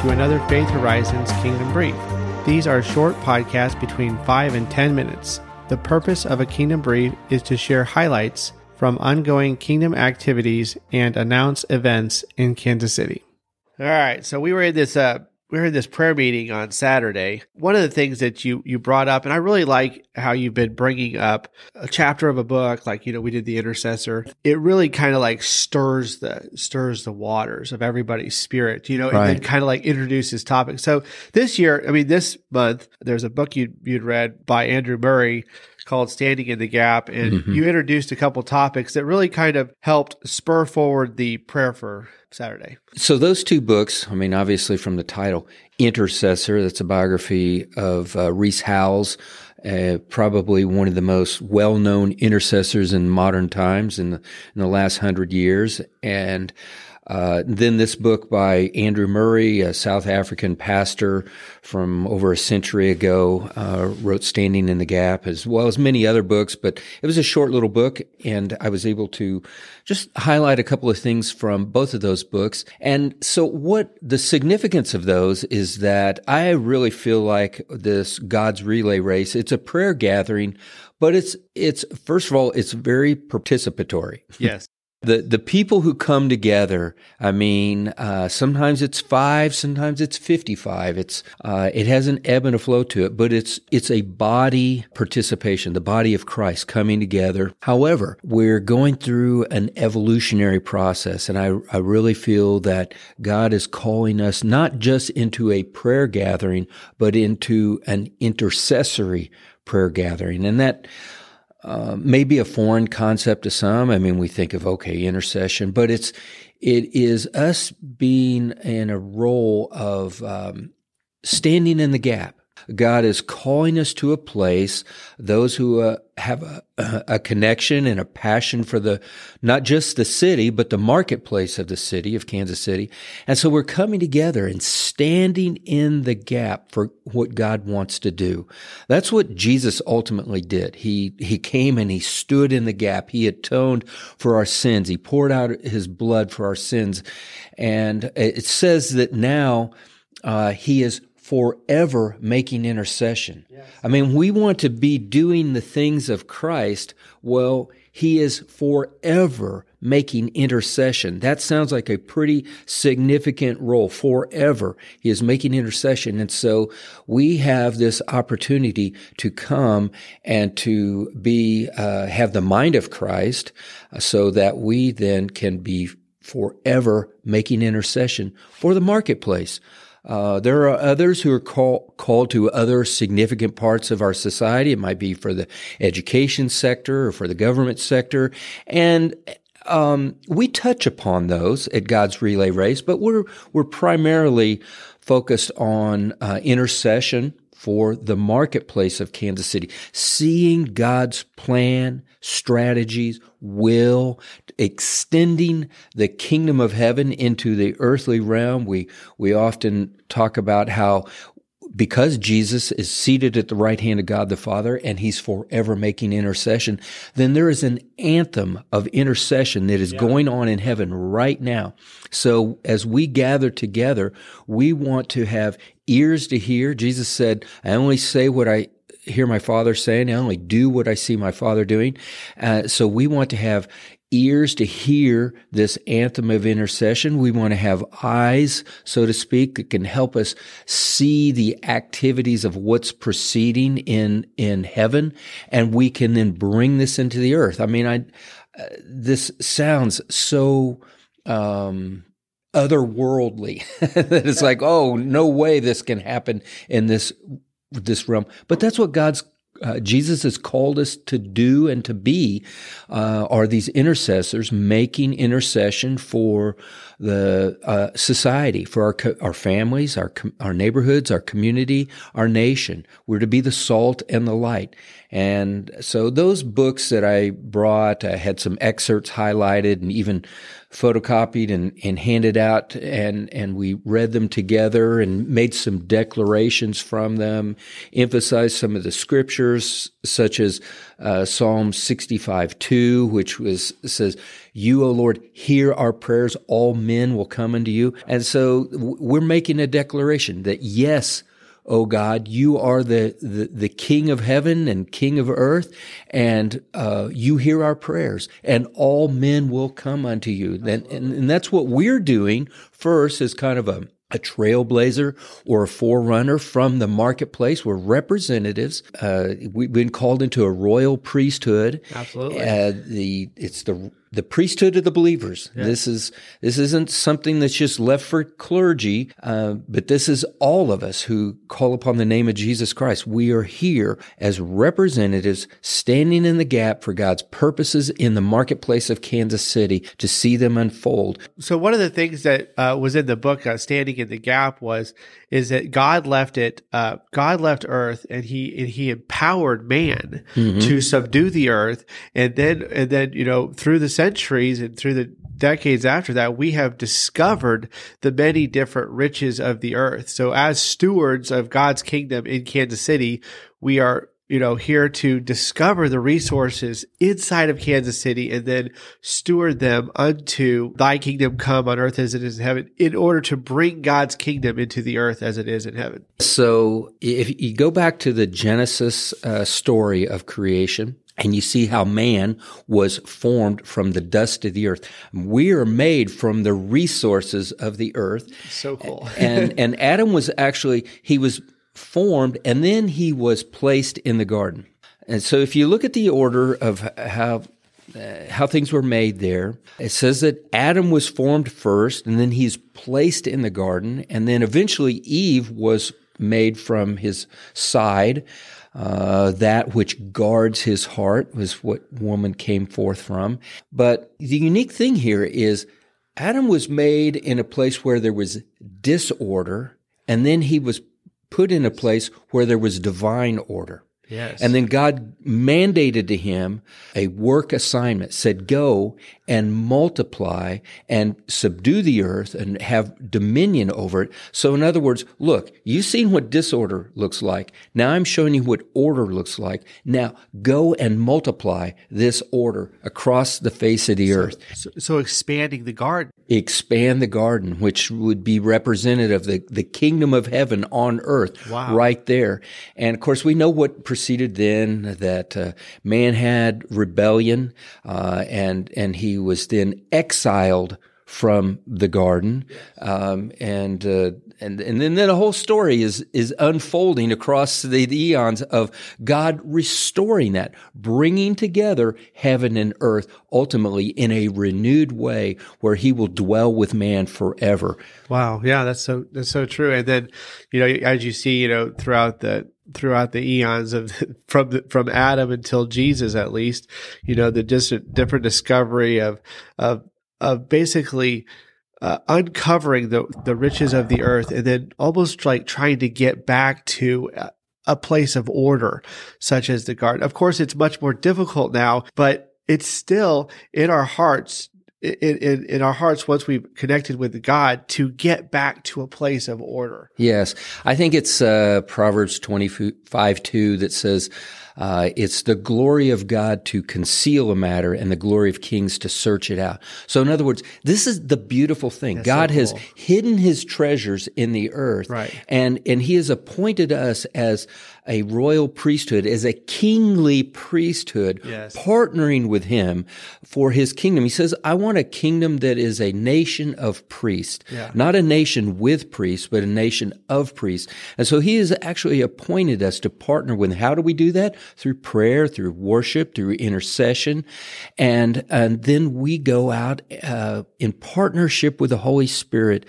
to another Faith Horizons Kingdom Brief. These are short podcasts between 5 and 10 minutes. The purpose of a Kingdom Brief is to share highlights from ongoing Kingdom activities and announce events in Kansas City. All right, so we were in this uh, we were in this prayer meeting on Saturday. One of the things that you you brought up, and I really like how you've been bringing up a chapter of a book, like you know we did the intercessor. It really kind of like stirs the stirs the waters of everybody's spirit, you know, Right. and then kind of like introduces topics. So this year, I mean, this month, there's a book you you'd read by Andrew Murray called Standing in the Gap, and Mhm. you introduced a couple topics that really kind of helped spur forward the prayer for Saturday. So those two books, I mean, obviously from the title, Intercessor, that's a biography of uh, Rees Howells, uh, probably one of the most well-known intercessors in modern times in the, in the last hundred years. And uh, then this book by Andrew Murray, a South African pastor from over a century ago, uh, wrote Standing in the Gap, as well as many other books. But it was a short little book, and I was able to just highlight a couple of things from both of those books. And so, what the significance of those is that I really feel like this God's relay race. It's a prayer gathering, but it's it's first of all, it's very participatory. Yes. The the people who come together, I mean, uh, sometimes it's five, sometimes it's fifty five. It's uh, it has an ebb and a flow to it, but it's it's a body participation, the body of Christ coming together. However, we're going through an evolutionary process, and I I really feel that God is calling us not just into a prayer gathering, but into an intercessory prayer gathering, and that uh, maybe a foreign concept to some. I mean, we think of okay, intercession, but it's it is us being in a role of um, standing in the gap. God is calling us to a place. Those who uh, have a, a connection and a passion for the not just the city, but the marketplace of the city of Kansas City, and so we're coming together and standing in the gap for what God wants to do. That's what Jesus ultimately did. He he came and he stood in the gap. He atoned for our sins. He poured out his blood for our sins, and it says that now uh, he is forever making intercession. I mean, we want to be doing the things of Christ. Well, he is forever making intercession. That sounds like a pretty significant role. Forever. He is making intercession. And so we have this opportunity to come and to be, uh, have the mind of Christ uh, so that we then can be forever making intercession for the marketplace. Uh, there are others who are call, called to other significant parts of our society. It might be for the education sector or for the government sector. And um, we touch upon those at God's Relay Race, but we're, we're primarily focused on uh, intercession for the marketplace of Kansas City, seeing God's plan, strategies, will, extending the kingdom of heaven into the earthly realm. We, we often talk about how because Jesus is seated at the right hand of God the Father and he's forever making intercession, then there is an anthem of intercession that is going on in heaven right now. So as we gather together, we want to have ears to hear. Jesus said, I only say what I hear my Father saying. I only do what I see my Father doing. Uh, so we want to have ears to hear this anthem of intercession. We want to have eyes, so to speak, that can help us see the activities of what's proceeding in, in heaven. And we can then bring this into the earth. I mean, I, uh, this sounds so, um, otherworldly that it's like, oh, no way this can happen in this, this realm. But that's what God's uh, Jesus has called us to do and to be uh, are these intercessors making intercession for the uh, society, for our co- our families, our com- our neighborhoods, our community, our nation. We're to be the salt and the light. And so those books that I brought, I had some excerpts highlighted and even photocopied and, and handed out and, and we read them together and made some declarations from them, emphasized some of the scriptures such as uh, Psalm 65 2, which was says, You, O Lord, hear our prayers, all men will come unto you. And so we're making a declaration that yes, O God, you are the, the, the, King of heaven and King of earth, and uh, you hear our prayers, and all men will come unto you. And, and, and that's what we're doing first as kind of a a trailblazer or a forerunner from the marketplace. We're representatives. Uh, we've been called into a royal priesthood. Absolutely. Uh, the it's the the priesthood of the believers. Yeah. This is this isn't something that's just left for clergy, uh, but this is all of us who call upon the name of Jesus Christ. We are here as representatives, standing in the gap for God's purposes in the marketplace of Kansas City to see them unfold. So one of the things that uh, was in the book, uh, "Standing in the Gap," was is that God left it. Uh, God left Earth, and he and he empowered man mm-hmm. to subdue the earth, and then and then you know through the centuries and through the decades after that, we have discovered the many different riches of the earth. So as stewards of God's kingdom in Kansas City, we are you know, here to discover the resources inside of Kansas City and then steward them unto thy kingdom come on earth as it is in heaven in order to bring God's kingdom into the earth as it is in heaven. So if you go back to the Genesis uh, story of creation, and you see how man was formed from the dust of the earth. We are made from the resources of the earth. So cool. and and Adam was actually he was formed and then he was placed in the garden. And so if you look at the order of how uh, how things were made there. It says that Adam was formed first, and then he's placed in the garden, and then eventually Eve was made from his side. Uh, that which guards his heart was what woman came forth from. But the unique thing here is Adam was made in a place where there was disorder, and then he was put in a place where there was divine order. Yes. And then God mandated to him a work assignment, said, go and multiply and subdue the earth and have dominion over it. So in other words, look, you've seen what disorder looks like. Now I'm showing you what order looks like. Now go and multiply this order across the face of the so, earth. So, so, expanding the garden. Expand the garden, which would be representative of the, the kingdom of heaven on earth wow. right there. And of course, we know what preceded then that uh, man had rebellion, uh, and, and he was then exiled from the garden, um, and uh, and and then the whole story is is unfolding across the, the, eons of God restoring that, bringing together heaven and earth, ultimately in a renewed way, where He will dwell with man forever. Wow, yeah, that's so that's so true. And then, you know, as you see, you know, throughout the throughout the eons of from from Adam until Jesus, at least, you know, the different discovery of of of basically uh, uncovering the the riches of the earth, and then almost like trying to get back to. A, a place of order, such as the garden. Of course, it's much more difficult now, but it's still in our hearts in, in, our hearts once we've connected with God to get back to a place of order. Yes. I think it's uh, Proverbs 25 2 that says, uh, it's the glory of God to conceal a matter and the glory of kings to search it out. So, in other words, this is the beautiful thing. That's God so cool. has hidden his treasures in the earth. Right. And, and he has appointed us as a royal priesthood, as a kingly priesthood, yes. partnering with him for his kingdom. He says, I want a kingdom that is a nation of priests, yeah. not a nation with priests, but a nation of priests. And so he has actually appointed us to partner with him. How do we do that? Through prayer, through worship, through intercession. And, and then we go out uh, in partnership with the Holy Spirit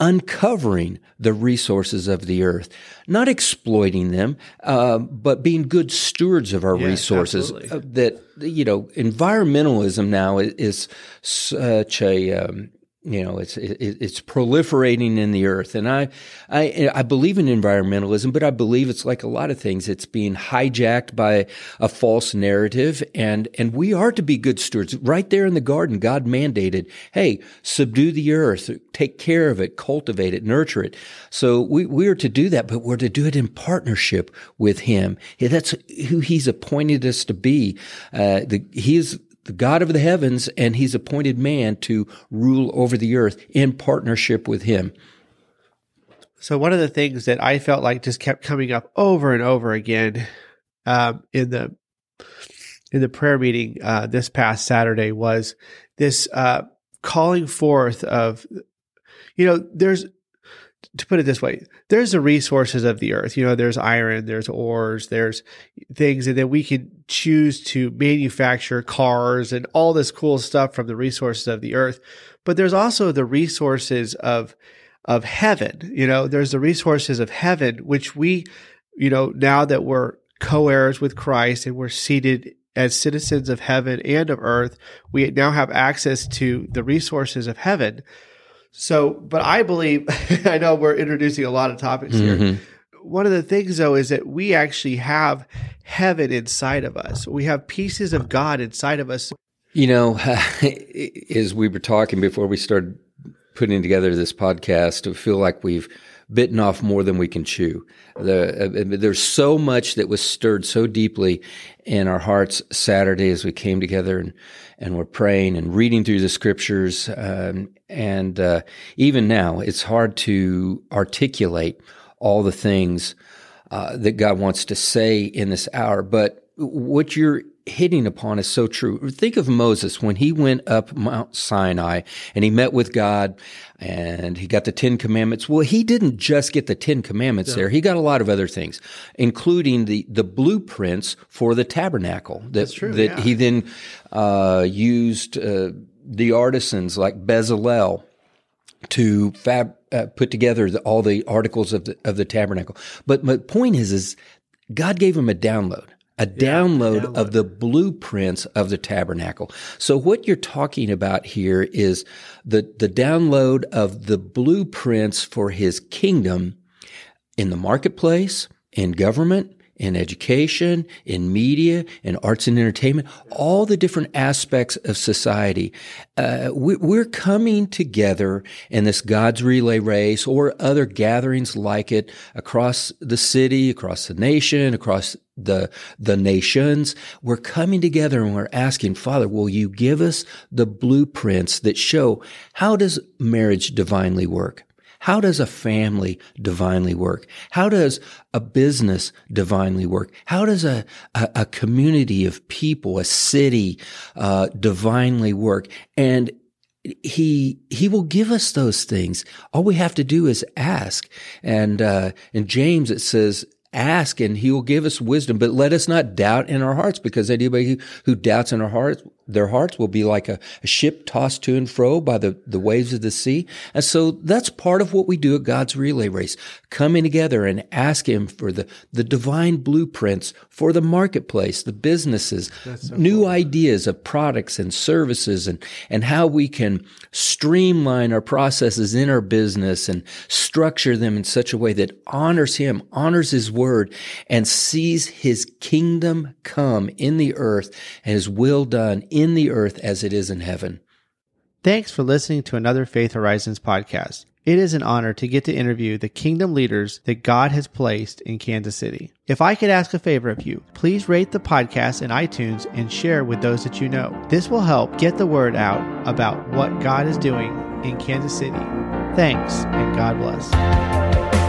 uncovering the resources of the earth, not exploiting them, uh, but being good stewards of our yes, resources. Uh, that you know, environmentalism now is, is such a um, you know it's it, it's proliferating in the earth. And I, I i believe in environmentalism but i believe it's like a lot of things. It's being hijacked by a false narrative. And and we are to be good stewards. Right there in the garden god mandated hey subdue the earth take care of it cultivate it nurture it. So we we are to do that but we're to do it in partnership with him. That's who he's appointed us to be. Uh, the, he is the God of the heavens, and he's appointed man to rule over the earth in partnership with him. So, one of the things that I felt like just kept coming up over and over again um, in the in the prayer meeting uh, this past Saturday was this uh, calling forth of, you know, there's to put it this way, there's the resources of the earth. You know, there's iron, there's ores, there's things, then we can choose to manufacture cars and all this cool stuff from the resources of the earth. But there's also the resources of of heaven. You know, there's the resources of heaven, which we, you know, now that we're co-heirs with Christ and we're seated as citizens of heaven and of earth, we now have access to the resources of heaven. So, but I believe, I know we're introducing a lot of topics mm-hmm. here. One of the things, though, is that we actually have heaven inside of us. We have pieces of God inside of us. You know, as we were talking before we started putting together this podcast, I feel like we've bitten off more than we can chew. The, uh, there's so much that was stirred so deeply in our hearts Saturday as we came together and, and we're praying and reading through the scriptures. Um, and uh, even now, it's hard to articulate all the things uh, that God wants to say in this hour. But what you're hitting upon is so true. Think of Moses when he went up Mount Sinai and he met with God and he got the Ten Commandments. Well, he didn't just get the Ten Commandments there. He got a lot of other things, including the, the blueprints for the tabernacle that, true, that yeah. he then uh, used uh, the artisans like Bezalel to fab, uh, put together the, all the articles of the, of the tabernacle. But my point is, is God gave him a download a download, download, of the blueprints of the tabernacle. So what you're talking about here is the, the download of the blueprints for his kingdom in the marketplace, in government, in education, in media, in arts and entertainment, all the different aspects of society. Uh, we, are coming together in this God's relay race or other gatherings like it across the city, across the nation, across the, the nations. We're coming together and we're asking, Father, will you give us the blueprints that show how does marriage divinely work? How does a family divinely work? How does a business divinely work? How does a, a, a community of people, a city, uh, divinely work? And he he will give us those things. All we have to do is ask. And uh, in James it says, "Ask, and He will give us wisdom." But let us not doubt in our hearts, because anybody who, doubts in our hearts their hearts will be like a, a, ship tossed to and fro by the, the waves of the sea. And so that's part of what we do at God's relay race, coming together and ask Him for the, the divine blueprints for the marketplace, the businesses, so new cool. ideas of products and services and, and how we can streamline our processes in our business and structure them in such a way that honors Him, honors His word, and sees His kingdom come in the earth and His will done in the earth as it is in heaven. Thanks for listening to another Faith Horizons podcast. It is an honor to get to interview the kingdom leaders that God has placed in Kansas City. If I could ask a favor of you, please rate the podcast in iTunes and share with those that you know. This will help get the word out about what God is doing in Kansas City. Thanks, and God bless.